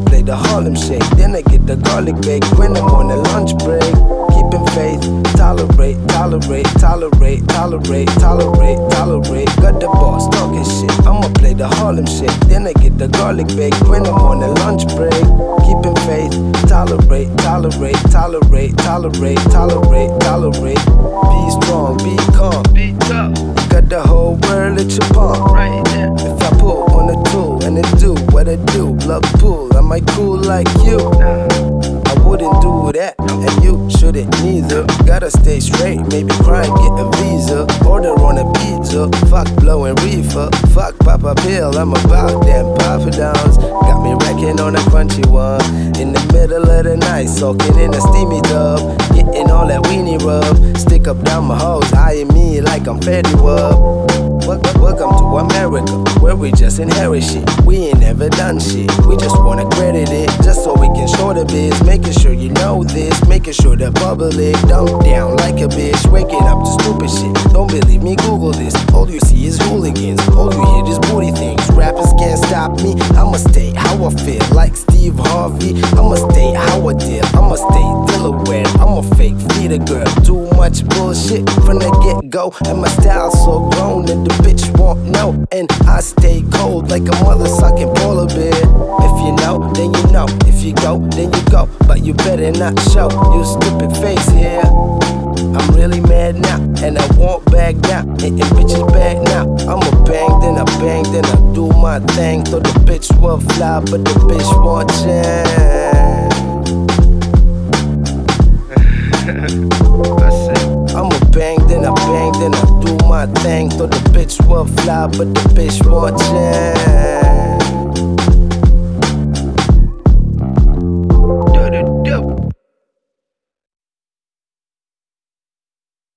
the Harlem Shake. Then I get the garlic bake when I'm on a lunch break. Keeping faith, tolerate, tolerate, tolerate, tolerate, tolerate, tolerate. Got the boss talking shit. I'ma play the Harlem shit. Then I get the garlic bake when I'm on a lunch break. Keeping faith, tolerate, tolerate, tolerate, tolerate, tolerate, tolerate. Be strong, be calm, Be tough, you got the whole world at your palm. right there. If I pull on the tool and it do what it do, blood pool, am cool like you? Wouldn't do that, and you shouldn't neither. Gotta stay straight, maybe cry, get a visa. Order on a pizza, fuck blowing reefer. Fuck pop a Pill, I'm about them papadums. Got me wrecking on a crunchy one. In the middle of the night, soaking in a steamy tub. Getting all that weenie rub. Stick up down my hose, eyeing me like I'm Fetty wel- Welcome to America, where we just inherit shit. We ain't never done shit. We just wanna credit it, just making sure the bubble it dump down like a bitch. Waking up to stupid shit. Don't believe me, Google this. All you see is hooligans, all you hear is booty things. Rappers can't stop me. I'ma stay how I feel, like Steve Harvey. I'ma stay how I deal. I'ma stay Delaware. I'm a fake feeder girl. Too much bullshit from the get go, and my style so grown that the bitch won't know. And I stay cold like a mother sucking polar If you go, then you go. But you better not show your stupid face here. I'm really mad now, and I won't back down. Hitting bitches back now. I'ma bang, then I bang, then I do my thing. Thought the bitch will fly, but the bitch won't change. that's it. I'ma bang, then I bang, then I do my thing. Thought the bitch will fly, but the bitch won't change.